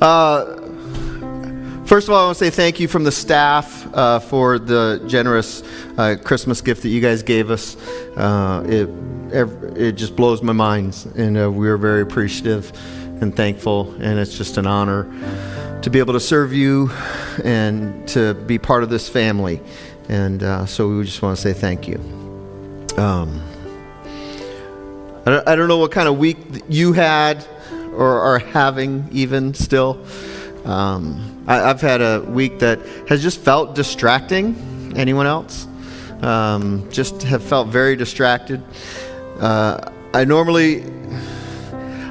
Uh, First of all, I want to say thank you from the staff uh, for the generous uh, Christmas gift that you guys gave us. Uh, it, it just blows my mind, and uh, we're very appreciative and thankful, and it's just an honor to be able to serve you and to be part of this family. And uh, so we just want to say thank you. Um, I don't know what kind of week you had or are having, even still. Um, I, have had a week that has just felt distracting. Anyone else? Um, just have felt very distracted. Uh, I normally,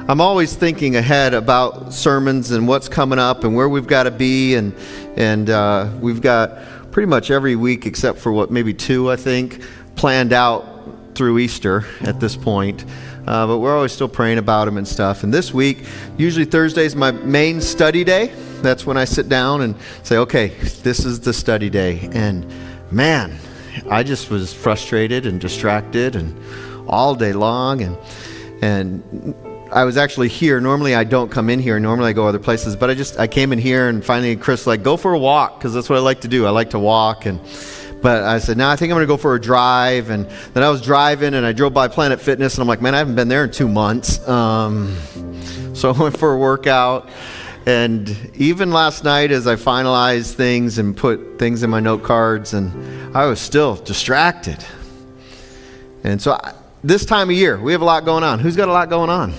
I'm always thinking ahead about sermons and what's coming up and where we've got to be, and and uh, we've got pretty much every week except for what maybe two I think planned out through Easter at this point. Uh, but we're always still praying about them and stuff. And this week, usually Thursday is my main study day. That's when I sit down and say, okay, this is the study day. And man, I just was frustrated and distracted and all day long. And, and I was actually here. Normally I don't come in here. Normally I go other places. But I just, I came in here and finally Chris like, go for a walk because that's what I like to do. I like to walk. And, but I said, no, I think I'm going to go for a drive. And then I was driving and I drove by Planet Fitness and I'm like, man, I haven't been there in two months. Um, so I went for a workout. And even last night, as I finalized things and put things in my note cards, and I was still distracted. And so, I, this time of year, we have a lot going on. Who's got a lot going on?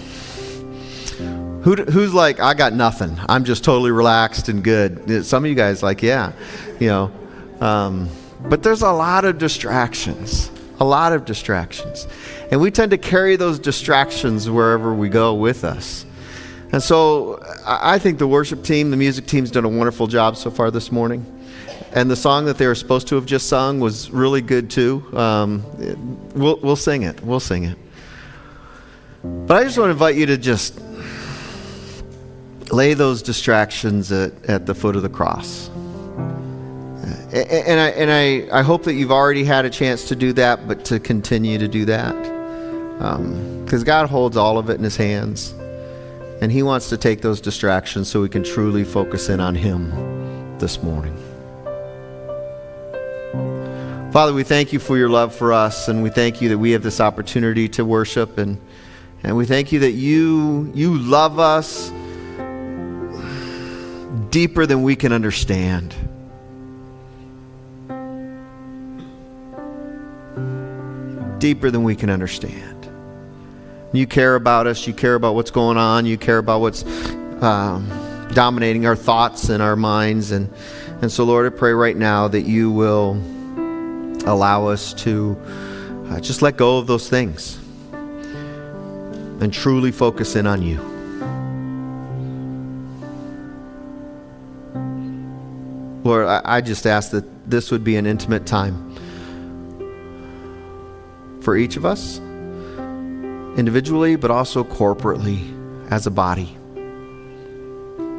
Who, who's like, I got nothing. I'm just totally relaxed and good. Some of you guys like, yeah, you know. Um, but there's a lot of distractions, a lot of distractions. And we tend to carry those distractions wherever we go with us. And so I think the worship team, the music team's done a wonderful job so far this morning. And the song that they were supposed to have just sung was really good too. Um, we'll, we'll sing it. We'll sing it. But I just want to invite you to just lay those distractions at, at the foot of the cross. And, I, and I, I hope that you've already had a chance to do that, but to continue to do that. Because um, God holds all of it in His hands. And He wants to take those distractions so we can truly focus in on Him this morning. Father, we thank you for your love for us, and we thank you that we have this opportunity to worship, and, and we thank you that you, you love us deeper than we can understand. Deeper than we can understand. You care about us. You care about what's going on. You care about what's um, dominating our thoughts and our minds. And, and so, Lord, I pray right now that you will allow us to uh, just let go of those things and truly focus in on you. Lord, I, I just ask that this would be an intimate time for each of us individually, but also corporately as a body.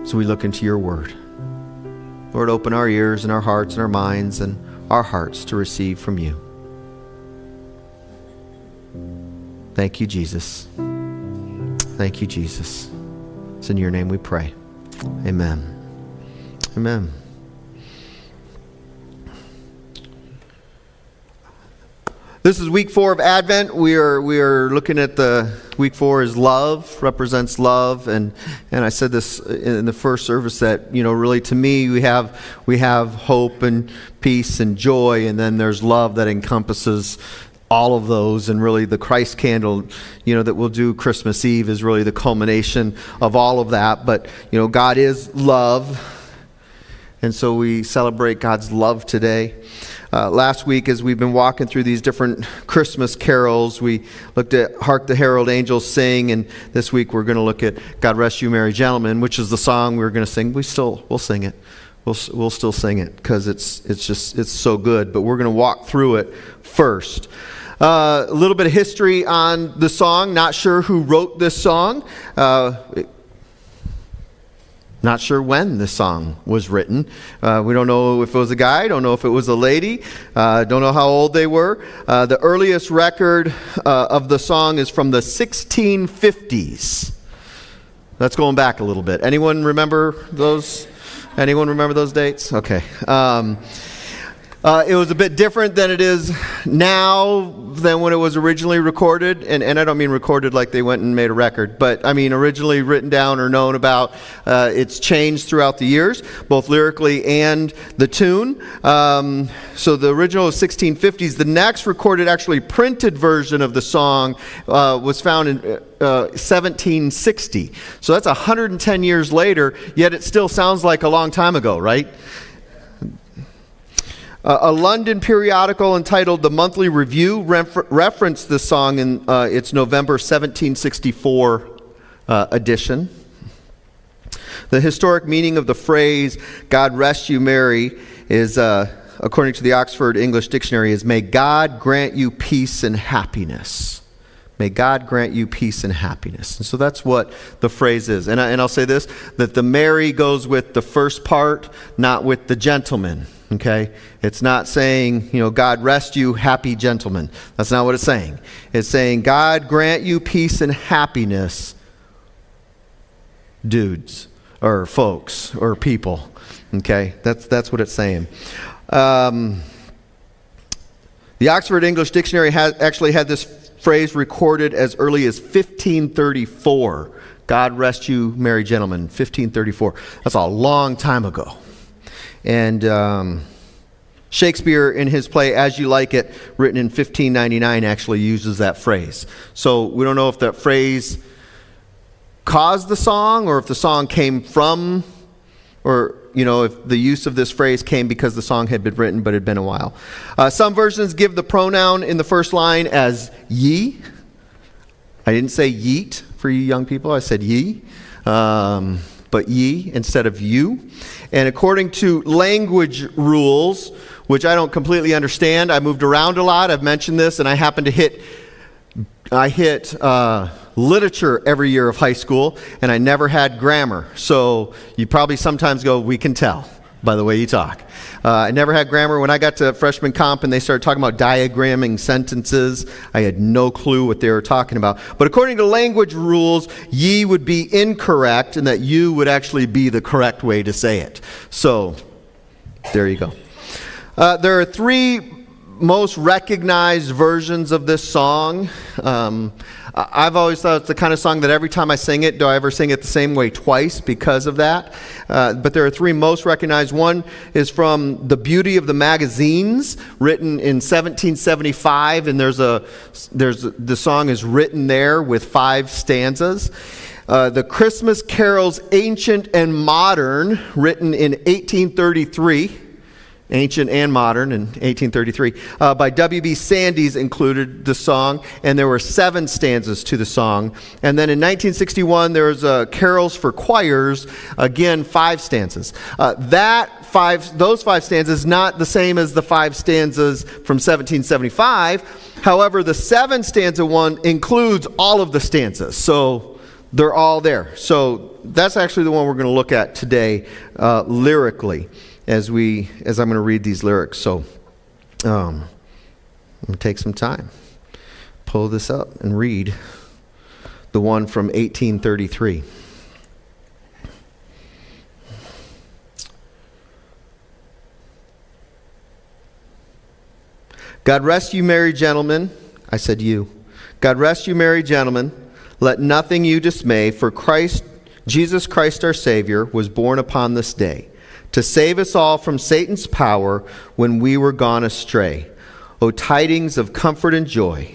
So we look into your word. Lord, open our ears and our hearts and our minds and our hearts to receive from you. Thank you, Jesus. Thank you, Jesus. It's in your name we pray. Amen. Amen. This is week four of Advent. We are we are looking at the week four is love represents love, and and I said this in the first service that you know really to me we have we have hope and peace and joy, and then there's love that encompasses all of those. And really the christ candle you know that we'll do christmas eve is really the culmination of all of that. But you know god is love. And so we celebrate god's love today uh, last week, as we've been walking through these different Christmas carols, we looked at Hark the Herald Angels Sing, and this week we're going to look at God Rest You Merry Gentlemen, which is the song we are going to sing. We still, we'll sing it. We'll, we'll still sing it because it's, it's just, it's so good. But we're going to walk through it first. Uh, a little bit of history on the song. Not sure who wrote this song. Uh, not sure when this song was written. Uh, we don't know if it was a guy, don't know if it was a lady, uh, don't know how old they were. Uh, the earliest record uh, of the song is from the 1650s. That's going back a little bit. Anyone remember those? Anyone remember those dates? Okay. Um, uh, it was a bit different than it is now than when it was originally recorded. And, and I don't mean recorded like they went and made a record, but I mean originally written down or known about. Uh, it's changed throughout the years, both lyrically and the tune. Um, so the original is 1650s. The next recorded, actually printed version of the song uh, was found in. Uh, 1760. So that's 110 years later, yet it still sounds like a long time ago, right? Uh, a London periodical entitled The Monthly Review refer- referenced this song in uh, its November 1764 uh, edition. The historic meaning of the phrase, God rest you, merry, is, uh, according to the Oxford English Dictionary, is May God grant you peace and happiness. May God grant you peace and happiness. And so that's what the phrase is. And, I, and I'll say this that the merry goes with the first part, not with the gentleman. Okay? It's not saying, you know, God rest you, happy gentleman. That's not what it's saying. It's saying, God grant you peace and happiness, dudes, or folks, or people. Okay? That's, that's what it's saying. Um, the Oxford English Dictionary has actually had this phrase recorded as early as 1534. God rest you, merry gentlemen, 1534. That's a long time ago. And um, Shakespeare, in his play As You Like It, written in 1599, actually uses that phrase. So we don't know if that phrase caused the song or if the song came from, or, you know, if the use of this phrase came because the song had been written but it had been a while. Uh, some versions give the pronoun in the first line as ye. I didn't say yeet for you young people, I said ye. Um, but ye instead of you. And according to language rules, which I don't completely understand, I moved around a lot. I've mentioned this, and I happen to hit. I hit uh, literature every year of high school, and I never had grammar. So you probably sometimes go, we can tell by the way you talk. Uh, I never had grammar. When I got to freshman comp and they started talking about diagramming sentences, I had no clue what they were talking about. But according to language rules, ye would be incorrect and that you would actually be the correct way to say it. So, there you go. Uh, there are three most recognized versions of this song. Um, I've always thought it's the kind of song that every time I sing it, do I ever sing it the same way twice because of that? Uh, but there are three most recognized. One is from The Beauty of the Magazines, written in 1775, and there's a there's the song is written there with five stanzas. Uh, the Christmas Carols, Ancient and Modern, written in 1833 ancient and modern, in 1833, uh, by W.B. Sandys included the song, and there were seven stanzas to the song. And then in 1961, there was uh, Carols for Choirs, again, five stanzas. Uh, that five, those five stanzas, not the same as the five stanzas from 1775. However, the seven stanza one includes all of the stanzas. So they're all there. So that's actually the one we're going to look at today uh, lyrically as we as I'm going to read these lyrics. So um, I'm going to take some time, pull this up, and read the one from 1833. God rest you, merry gentlemen. I said you. God rest you, merry gentlemen. Let nothing you dismay, for Christ, Jesus Christ our Savior, was born upon this day to save us all from Satan's power when we were gone astray. O tidings of comfort and joy,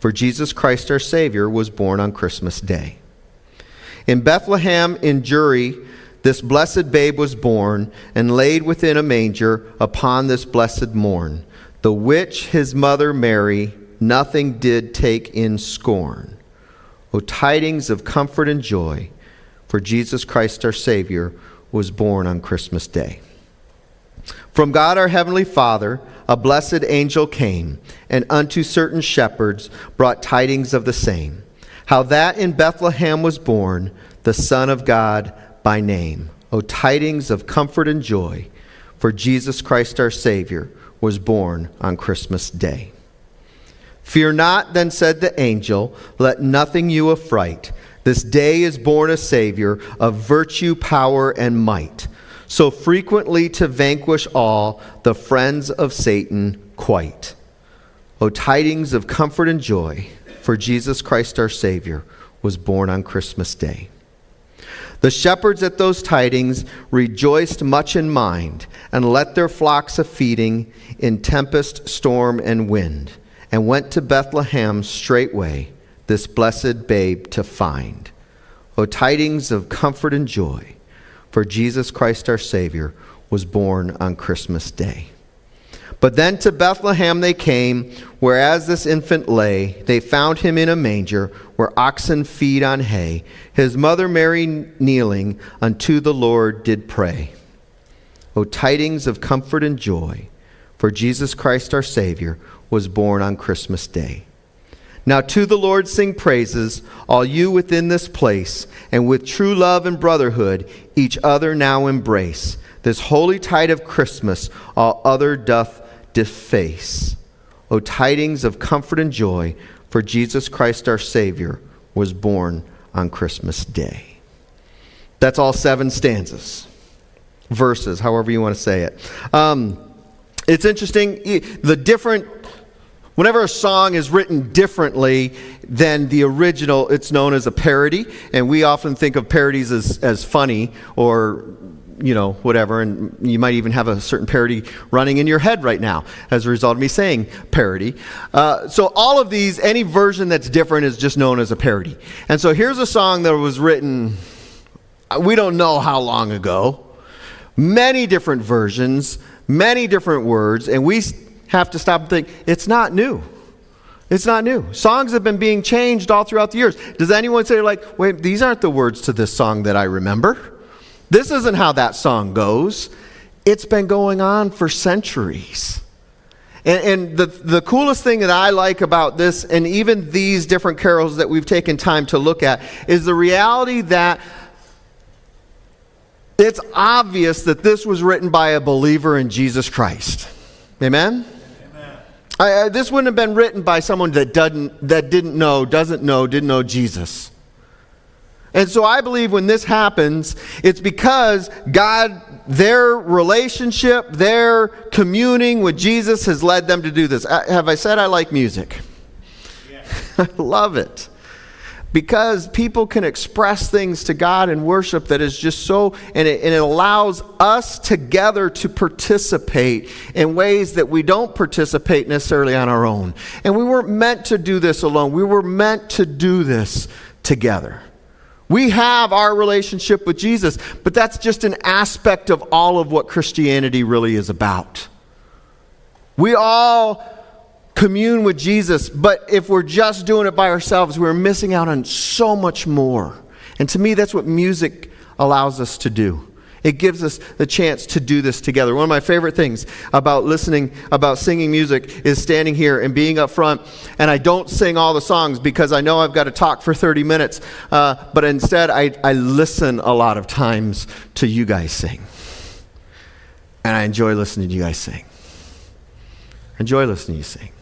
for Jesus Christ our Savior was born on Christmas Day. In Bethlehem in Jewry, this blessed babe was born and laid within a manger upon this blessed morn, the which his mother Mary nothing did take in scorn. O tidings of comfort and joy, for Jesus Christ our Savior was born on Christmas Day. From God our Heavenly Father, a blessed angel came, and unto certain shepherds brought tidings of the same, how that in Bethlehem was born the Son of God by name. O tidings of comfort and joy, for Jesus Christ our Savior was born on Christmas Day. Fear not, then said the angel, let nothing you affright. This day is born a Savior of virtue, power, and might, so frequently to vanquish all the friends of Satan quite. O tidings of comfort and joy, for Jesus Christ our Savior was born on Christmas Day. The shepherds at those tidings rejoiced much in mind, and let their flocks a feeding in tempest, storm, and wind, and went to Bethlehem straightway, this blessed babe to find. O tidings of comfort and joy, for Jesus Christ our Savior was born on Christmas Day. But then to Bethlehem they came, where as this infant lay. They found him in a manger, where oxen feed on hay. His mother Mary kneeling unto the Lord did pray. O tidings of comfort and joy, for Jesus Christ our Savior was born on Christmas Day. Now to the Lord sing praises, all you within this place, and with true love and brotherhood each other now embrace. This holy tide of Christmas all other doth deface. O tidings of comfort and joy, for Jesus Christ our Savior was born on Christmas Day. That's all seven stanzas, verses, however you want to say it. Um, it's interesting, the different, whenever a song is written differently than the original, it's known as a parody. And we often think of parodies as, as funny or you know, whatever, and you might even have a certain parody running in your head right now as a result of me saying parody. Uh, so, all of these, any version that's different is just known as a parody. And so, here's a song that was written, we don't know how long ago, many different versions, many different words, and we have to stop and think it's not new. It's not new. Songs have been being changed all throughout the years. Does anyone say, like, wait, these aren't the words to this song that I remember? This isn't how that song goes. It's been going on for centuries. And, and, the, the coolest thing that I like about this, and even these different carols that we've taken time to look at, is the reality that it's obvious that this was written by a believer in Jesus Christ. Amen? I, I, this wouldn't have been written by someone that, doesn't, that didn't know, doesn't know, didn't know Jesus. And so I believe when this happens, it's because God, their relationship, their communing with Jesus has led them to do this. Have I said I like music? Yeah. I love it. Because people can express things to God in worship that is just so, and it, and it allows us together to participate in ways that we don't participate necessarily on our own. And we weren't meant to do this alone, we were meant to do this together. We have our relationship with Jesus, but that's just an aspect of all of what Christianity really is about. We all commune with Jesus, but if we're just doing it by ourselves, we're missing out on so much more. And to me, that's what music allows us to do. It gives us the chance to do this together. One of my favorite things about listening, about singing music, is standing here and being up front. And I don't sing all the songs because I know I've got to talk for 30 minutes. Uh, but instead, I, I listen a lot of times to you guys sing. And I enjoy listening to you guys sing. Enjoy listening to you sing.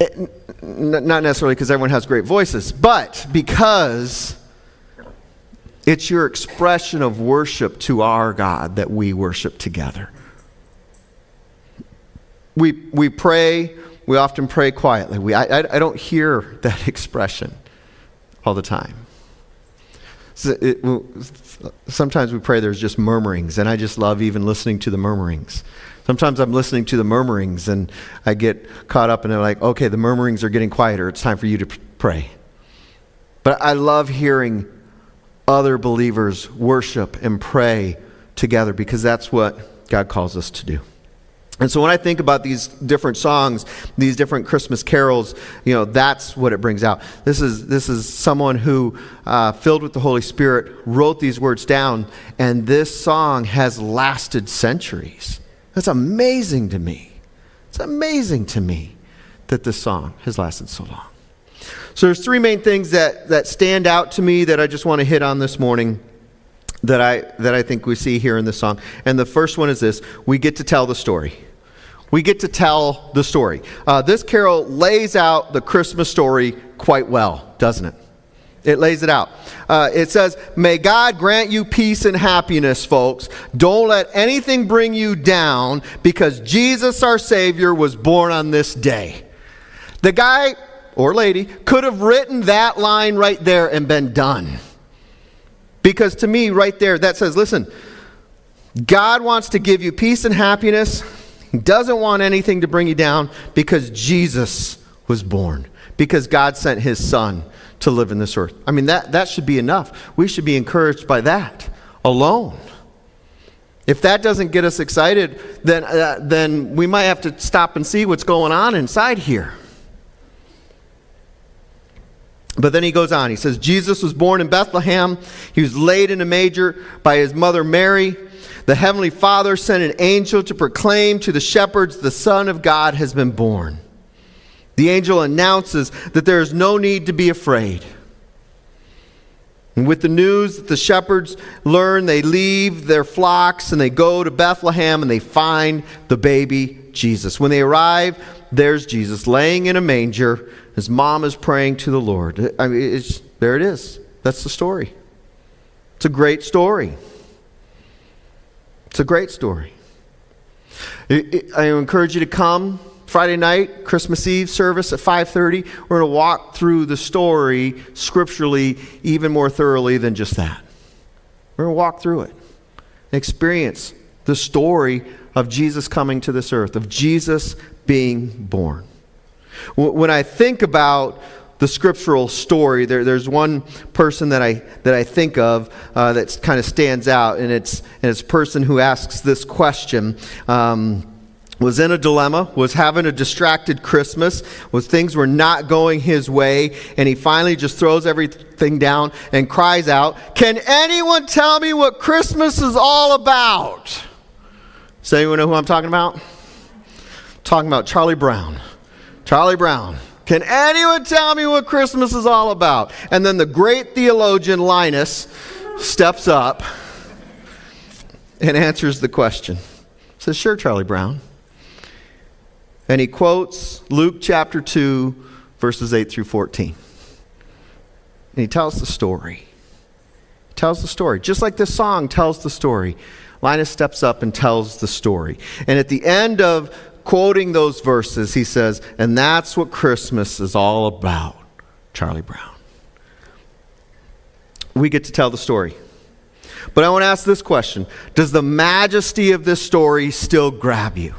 Eh, it, n- not necessarily because everyone has great voices, but because it's your expression of worship to our God that we worship together. We, we pray, we often pray quietly. We, I, I, I don't hear that expression all the time. So it, sometimes we pray there's just murmurings, and I just love even listening to the murmurings. Sometimes I'm listening to the murmurings and I get caught up and they're like, okay, the murmurings are getting quieter. It's time for you to pray. But I love hearing other believers worship and pray together because that's what God calls us to do. And so when I think about these different songs, these different Christmas carols, you know, that's what it brings out. This is, this is someone who, uh, filled with the Holy Spirit, wrote these words down, and this song has lasted centuries. That's amazing to me. It's amazing to me that this song has lasted so long. So there's three main things that, that stand out to me that I just want to hit on this morning that I, that I think we see here in this song. And the first one is this we get to tell the story. We get to tell the story. Uh, this carol lays out the Christmas story quite well, doesn't it? It lays it out. Uh, it says, May God grant you peace and happiness, folks. Don't let anything bring you down because Jesus, our Savior, was born on this day. The guy or lady could have written that line right there and been done. Because to me, right there, that says, listen, God wants to give you peace and happiness. He doesn't want anything to bring you down because Jesus was born, because God sent his son to live in this earth. I mean, that, that should be enough. We should be encouraged by that alone. If that doesn't get us excited, then, uh, then we might have to stop and see what's going on inside here. But then he goes on. He says, Jesus was born in Bethlehem. He was laid in a manger by his mother Mary. The Heavenly Father sent an angel to proclaim to the shepherds, The Son of God has been born. The angel announces that there is no need to be afraid. And with the news that the shepherds learn, they leave their flocks and they go to Bethlehem and they find the baby Jesus. When they arrive, there's Jesus laying in a manger his mom is praying to the Lord. I mean, there it is. That's the story. It's a great story. It's a great story. I encourage you to come Friday night, Christmas Eve service at 5:30. We're going to walk through the story scripturally even more thoroughly than just that. We're going to walk through it and experience the story of Jesus coming to this earth, of Jesus being born. When I think about the scriptural story, there, there's one person that I, that I think of uh, that kind of stands out, and it's, and it's a person who asks this question. Um, was in a dilemma, was having a distracted Christmas, was things were not going his way, and he finally just throws everything down and cries out, Can anyone tell me what Christmas is all about? Does anyone know who I'm talking about? talking about Charlie Brown. Charlie Brown. Can anyone tell me what Christmas is all about? And then the great theologian Linus steps up and answers the question. Says, Sure, Charlie Brown. And he quotes Luke chapter 2, verses 8 through 14. And he tells the story. He tells the story. Just like this song tells the story. Linus steps up and tells the story. And at the end of quoting those verses, he says, And that's what Christmas is all about, Charlie Brown. We get to tell the story. But I want to ask this question Does the majesty of this story still grab you?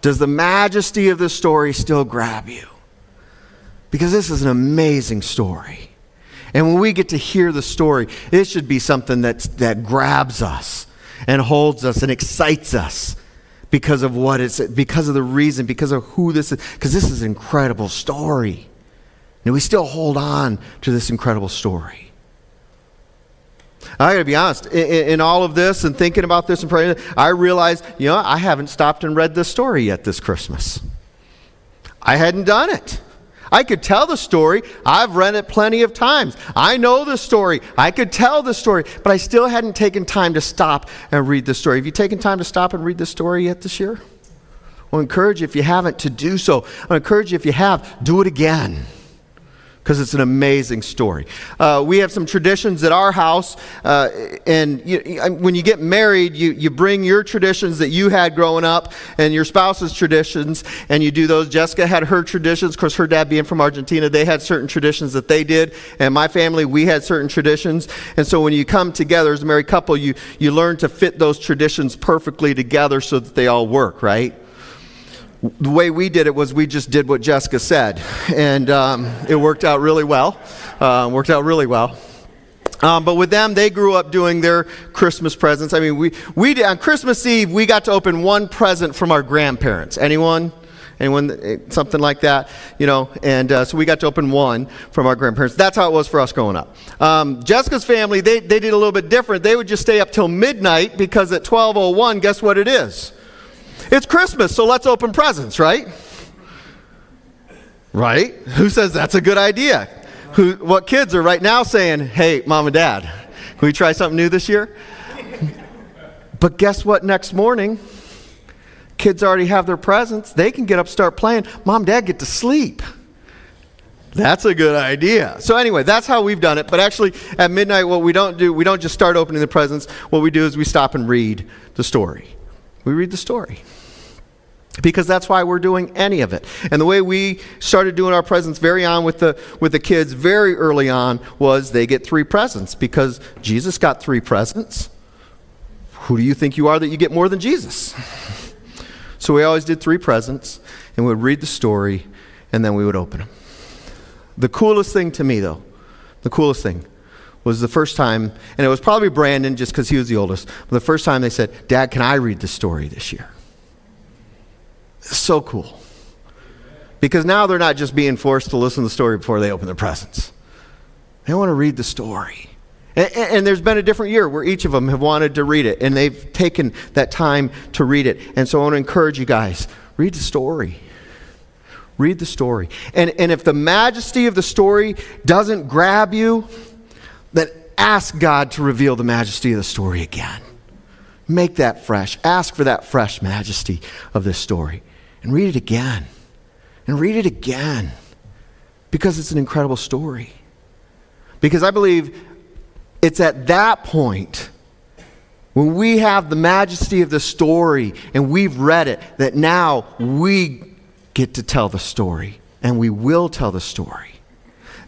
Does the majesty of this story still grab you? Because this is an amazing story. And when we get to hear the story, it should be something that's, that grabs us and holds us and excites us because of what it's, because of the reason, because of who this is, because this is an incredible story. And we still hold on to this incredible story. I got to be honest, in, in, all of this and thinking about this and praying, I realized, you know, I haven't stopped and read this story yet this Christmas. I hadn't done it. I could tell the story. I've read it plenty of times. I know the story. I could tell the story, but I still hadn't taken time to stop and read the story. Have you taken time to stop and read the story yet this year? I'll encourage you if you haven't to do so. I'll encourage you if you have, do it again because it's an amazing story. Uh, we have some traditions at our house, uh, and you, when you get married, you, you bring your traditions that you had growing up and your spouse's traditions, and you do those. Jessica had her traditions. Of course, her dad being from Argentina, they had certain traditions that they did, and my family, we had certain traditions. And so when you come together as a married couple, you, you learn to fit those traditions perfectly together so that they all work, right? The way we did it was we just did what Jessica said, and um, it worked out really well. Uh, worked out really well. Um, but with them, they grew up doing their Christmas presents. I mean, we, we did, on Christmas Eve, we got to open one present from our grandparents. Anyone? Anyone? Eh, something like that, you know? And uh, so we got to open one from our grandparents. That's how it was for us growing up. Um, Jessica's family, they, they did a little bit different. They would just stay up till midnight because at 1201, guess what it is? It's Christmas, so let's open presents, right? Right? Who says that's a good idea? Who, what kids are right now saying, hey, mom and dad, can we try something new this year? But guess what? Next morning, kids already have their presents. They can get up, start playing. Mom, dad get to sleep. That's a good idea. So anyway, that's how we've done it. But actually, at midnight, what we don't do, we don't just start opening the presents. What we do is we stop and read the story. We read the story. Because that's why we're doing any of it. And the way we started doing our presents very on with the with the kids very early on was they get three presents because Jesus got three presents. Who do you think you are that you get more than Jesus? So we always did three presents and we would read the story and then we would open them. The coolest thing to me, though, the coolest thing was the first time, and it was probably Brandon just because he was the oldest, but the first time they said, Dad, can I read the story this year? So cool. Because now they're not just being forced to listen to the story before they open their presents. They want to read the story. And, and, there's been a different year where each of them have wanted to read it, and they've taken that time to read it. And so I want to encourage you guys read the story. Read the story. And, and if the majesty of the story doesn't grab you, then ask God to reveal the majesty of the story again. Make that fresh. Ask for that fresh majesty of this story. And read it again. And read it again. Because it's an incredible story. Because I believe it's at that point when we have the majesty of the story and we've read it that now we get to tell the story, and we will tell the story.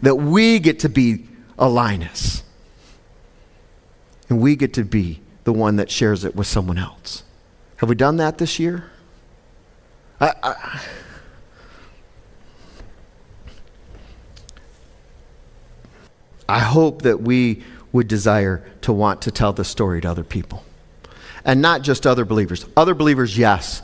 That we get to be a and we get to be the one that shares it with someone else. Have we done that this year? I, I, I hope that we would desire to want to tell the story to other people. And not just other believers. Other believers, yes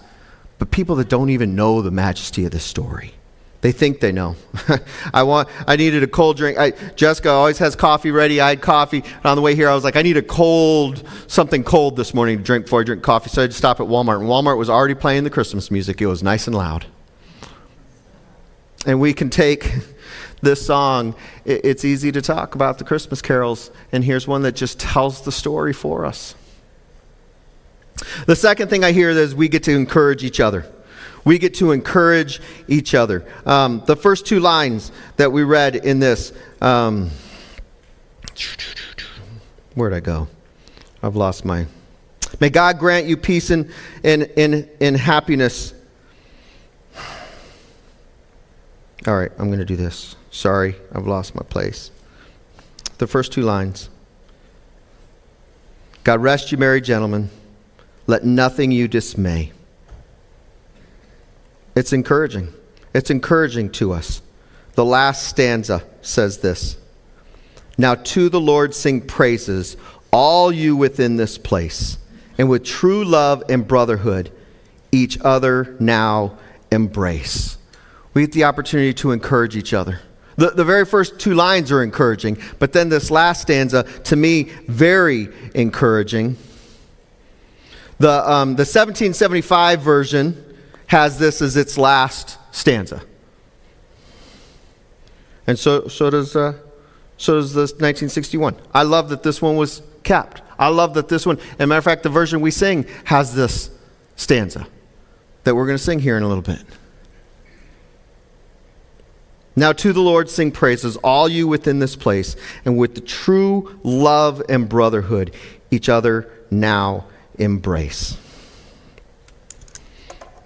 but people that don't even know the majesty of the story. They think they know. I want. I needed a cold drink. I, Jessica always has coffee ready. I had coffee. And on the way here, I was like, I need a cold, something cold this morning to drink before I drink coffee. So I had to stop at Walmart. And Walmart was already playing the Christmas music. It was nice and loud. And we can take this song. It's easy to talk about the Christmas carols. And here's one that just tells the story for us. The second thing I hear is we get to encourage each other. We get to encourage each other. Um, the first two lines that we read in this. Um, where'd I go? I've lost my. May God grant you peace and, and, and, and happiness. All right, I'm going to do this. Sorry, I've lost my place. The first two lines God rest you, merry gentlemen. Let nothing you dismay. It's encouraging. It's encouraging to us. The last stanza says this Now to the Lord sing praises, all you within this place, and with true love and brotherhood, each other now embrace. We get the opportunity to encourage each other. The, the very first two lines are encouraging, but then this last stanza, to me, very encouraging. The, um, the 1775 version has this as its last stanza. And so, so, does, uh, so does this 1961. I love that this one was kept. I love that this one, as a matter of fact, the version we sing has this stanza that we're going to sing here in a little bit. Now to the Lord sing praises, all you within this place, and with the true love and brotherhood, each other now embrace.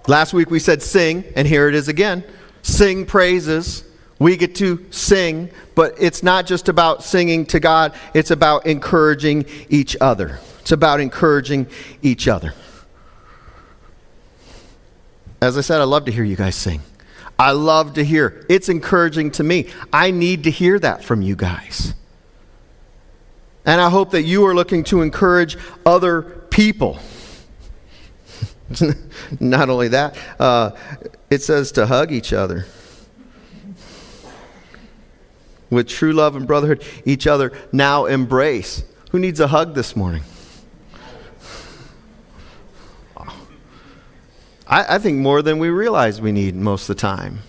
Last week we said sing, and here it is again. Sing praises. We get to sing, but it's not just about singing to God, it's about encouraging each other. It's about encouraging each other. As I said, I love to hear you guys sing. I love to hear. It's encouraging to me. I need to hear that from you guys. And I hope that you are looking to encourage other people. Not only that, uh, it says to hug each other. With true love and brotherhood, each other now embrace. Who needs a hug this morning? I, I think more than we realize we need most of the time.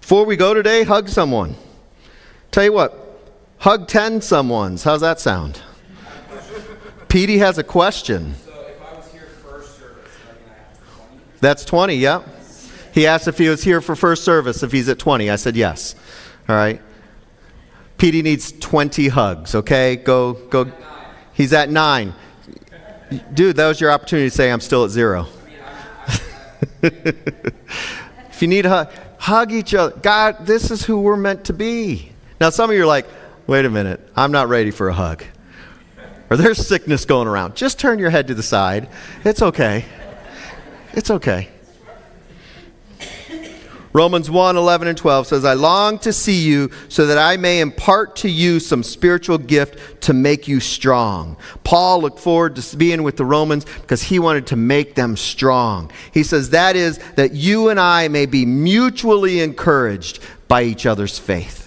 Before we go today, hug someone. Tell you what, Hug 10 someone's. How's that sound? Petey has a question. So if I was here first service, I mean, I have 20? That's 20, yep. He asked if he was here for first service, if he's at 20. I said yes. All right. Petey needs 20 hugs, okay? Go, go. He's at nine. Dude, that was your opportunity to say, I'm still at zero. if you need a hug, hug each other. God, this is who we're meant to be. Now, some of you are like, wait a minute, I'm not ready for a hug. Or there's sickness going around. Just turn your head to the side. It's okay. It's okay. Romans 1 11 and 12 says, I long to see you so that I may impart to you some spiritual gift to make you strong. Paul looked forward to being with the Romans because he wanted to make them strong. He says, That is, that you and I may be mutually encouraged by each other's faith.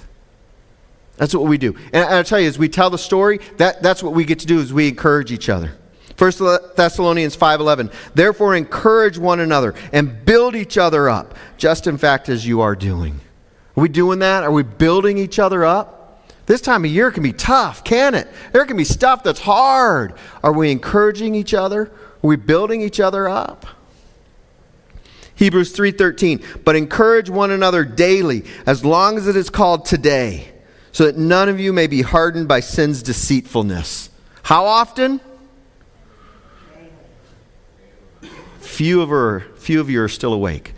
That's what we do. And I'll tell you, as we tell the story, that, that's what we get to do is we encourage each other. 1 Thessalonians 5:11 Therefore encourage one another and build each other up just in fact as you are doing. Are we doing that? Are we building each other up? This time of year can be tough, can it? There can be stuff that's hard. Are we encouraging each other? Are we building each other up? Hebrews 3:13 But encourage one another daily as long as it is called today so that none of you may be hardened by sin's deceitfulness. How often? Few of, her, few of you are still awake.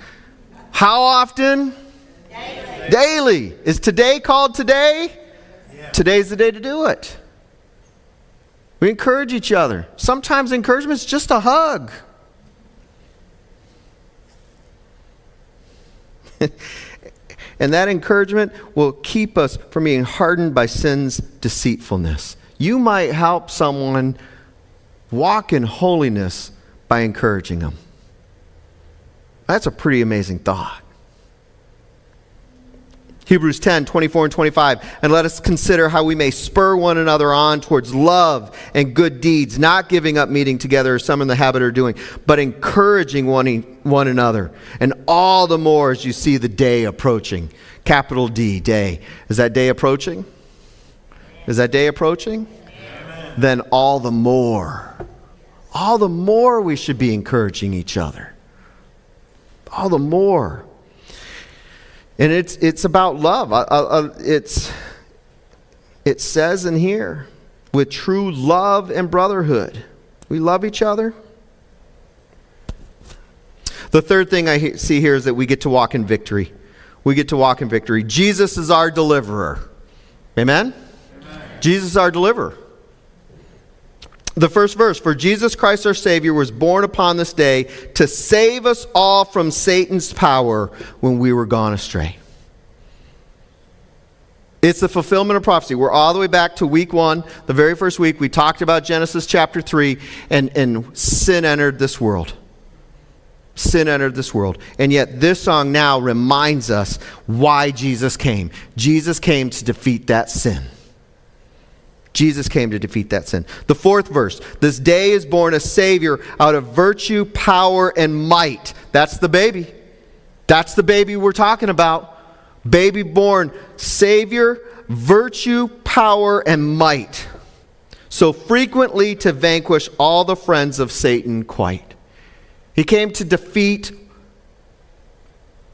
How often? Daily. Daily. Is today called today? Yeah. Today's the day to do it. We encourage each other. Sometimes encouragement is just a hug. and that encouragement will keep us from being hardened by sin's deceitfulness. You might help someone walk in holiness by encouraging them. That's a pretty amazing thought. Hebrews 10, 24 and 25. And let us consider how we may spur one another on towards love and good deeds, not giving up meeting together as some in the habit are doing, but encouraging one, one another. And all the more as you see the day approaching. Capital D, day. Is that day approaching? Is that day approaching? Amen. Then all the more. All the more we should be encouraging each other all the more. And it's, it's about love. Uh, uh, it's, it says in here, with true love and brotherhood. We love each other. The third thing I see here is that we get to walk in victory. We get to walk in victory. Jesus is our deliverer. Amen? Amen. Jesus is our deliverer the first verse For Jesus Christ our Savior was born upon this day to save us all from Satan's power when we were gone astray. It's the fulfillment of prophecy. We're all the way back to week one, the very first week. We talked about Genesis chapter 3, and, and sin entered this world. Sin entered this world. And yet, this song now reminds us why Jesus came. Jesus came to defeat that sin. Jesus came to defeat that sin. The fourth verse This day is born a Savior out of virtue, power, and might. That's the baby. That's the baby we're talking about. Baby born, Savior, virtue, power, and might. So frequently to vanquish all the friends of Satan quite. He came to defeat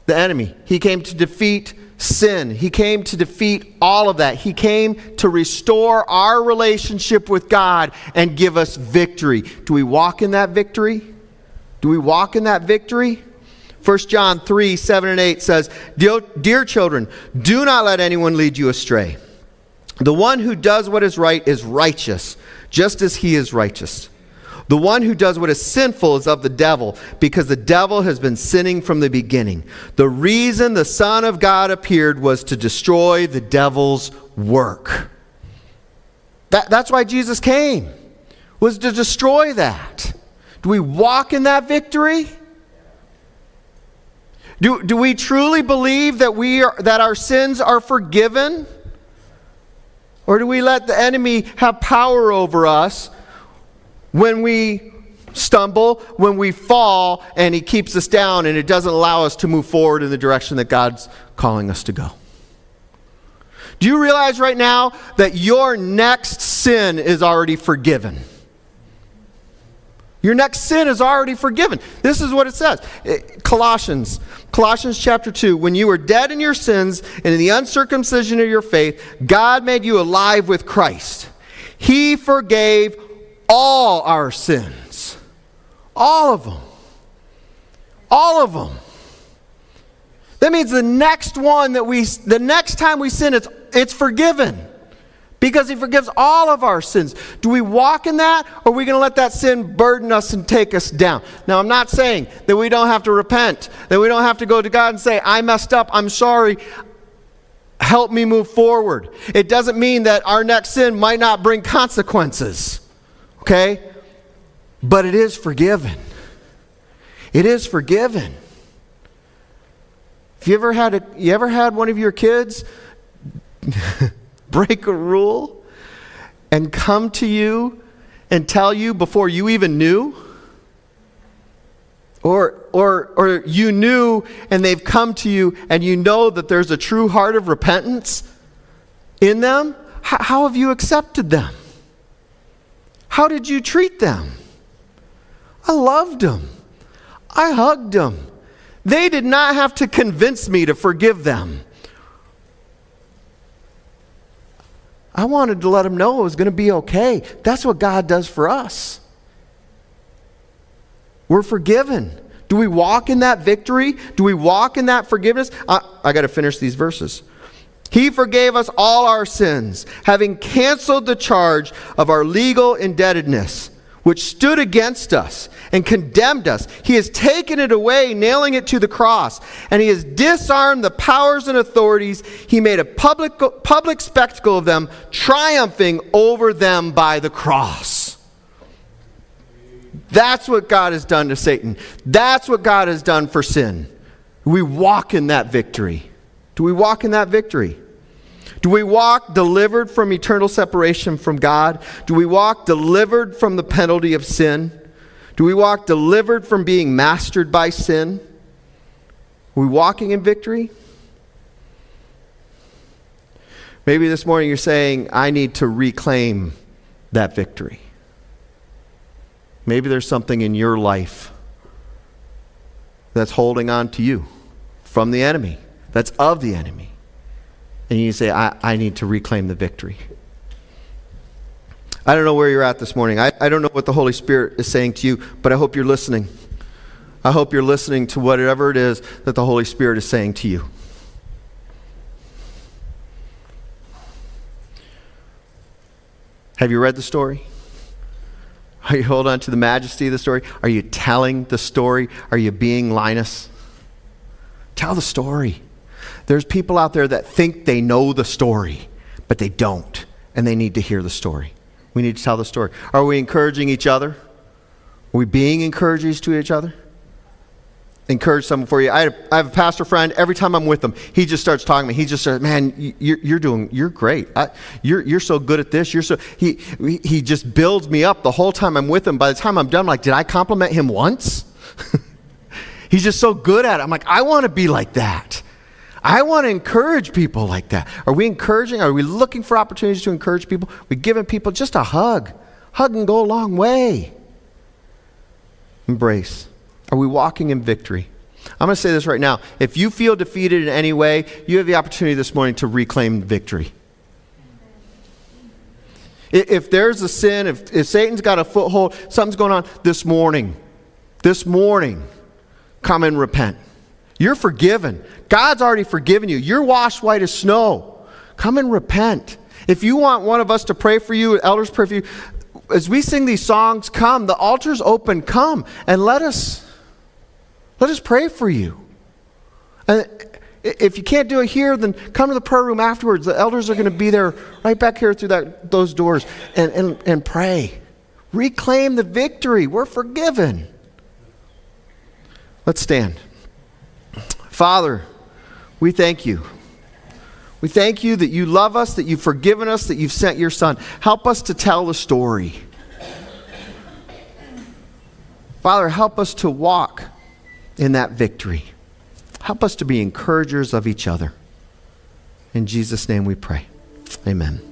the enemy, he came to defeat sin. He came to defeat all of that. He came to restore our relationship with God and give us victory. Do we walk in that victory? Do we walk in that victory? 1 John 3 7 and 8 says, Dear, dear children, do not let anyone lead you astray. The one who does what is right is righteous, just as he is righteous. The one who does what is sinful is of the devil, because the devil has been sinning from the beginning. The reason the Son of God appeared was to destroy the devil's work. That, that's why Jesus came, was to destroy that. Do we walk in that victory? Do, do we truly believe that, we are, that our sins are forgiven? Or do we let the enemy have power over us when we stumble, when we fall, and He keeps us down and it doesn't allow us to move forward in the direction that God's calling us to go. Do you realize right now that your next sin is already forgiven? Your next sin is already forgiven. This is what it says. Eh, Colossians, Colossians chapter 2. When you were dead in your sins and in the uncircumcision of your faith, God made you alive with Christ. He forgave all our sins. All of them. All of them. That means the next one that we, the next time we sin, it's, it's forgiven because he forgives all of our sins. Do we walk in that or are we going to let that sin burden us and take us down? Now, I'm not saying that we don't have to repent, that we don't have to go to God and say, I messed up, I'm sorry, help me move forward. It doesn't mean that our next sin might not bring consequences, okay? But it is forgiven. It is forgiven. Have you ever had a, you ever had one of your kids break a rule and come to you and tell you before you even knew? Or, or, or you knew and they've come to you and you know that there's a true heart of repentance in them? H- how have you accepted them? How did you treat them? I loved them. I hugged them. They did not have to convince me to forgive them. I wanted to let them know it was going to be okay. That's what God does for us. We're forgiven. Do we walk in that victory? Do we walk in that forgiveness? I, I got to finish these verses. He forgave us all our sins, having canceled the charge of our legal indebtedness, which stood against us and condemned us. He has taken it away, nailing it to the cross, and he has disarmed the powers and authorities. He made a public, public spectacle of them, triumphing over them by the cross. That's what God has done to Satan. That's what God has done for sin. We walk in that victory. Do we walk in that victory? Do we walk delivered from eternal separation from God? Do we walk delivered from the penalty of sin? Do we walk delivered from being mastered by sin? Are we walking in victory? Maybe this morning you're saying, I need to reclaim that victory. Maybe there's something in your life that's holding on to you from the enemy, that's of the enemy. And you say, I, I need to reclaim the victory. I don't know where you're at this morning. I, I don't know what the Holy Spirit is saying to you, but I hope you're listening. I hope you're listening to whatever it is that the Holy Spirit is saying to you. Have you read the story? Are you holding on to the majesty of the story? Are you telling the story? Are you being Linus? Tell the story. There's people out there that think they know the story, but they don't, and they need to hear the story. We need to tell the story. Are we encouraging each other? Are we being encouragers to each other? Encourage someone for you. I, have a pastor friend. Every time I'm with him, he just starts talking to me. He just says, "Man, you're, you're doing, you're great. I, you're, you're so good at this. You're so." He he just builds me up the whole time I'm with him. By the time I'm done, I'm like, "Did I compliment him once?" He's just so good at it. I'm like, I want to be like that. I want to encourage people like that. Are we encouraging? Are we looking for opportunities to encourage people? Are we giving people just a hug. Hug and go a long way. Embrace. Are we walking in victory? I'm going to say this right now. If you feel defeated in any way, you have the opportunity this morning to reclaim victory. If there's a sin, if, if Satan's got a foothold, something's going on this morning, this morning, come and repent. You're forgiven. God's already forgiven you. You're washed white as snow. Come and repent. If you want one of us to pray for you, elders pray for you, as we sing these songs, come. The altar's open. Come and let us let us pray for you. And if you can't do it here, then come to the prayer room afterwards. The elders are going to be there right back here through that, those doors and, and, and pray. Reclaim the victory. We're forgiven. Let's stand. Father, we thank you. We thank you that you love us, that you've forgiven us, that you've sent your Son. Help us to tell the story. Father, help us to walk in that victory. Help us to be encouragers of each other. In Jesus' name we pray. Amen.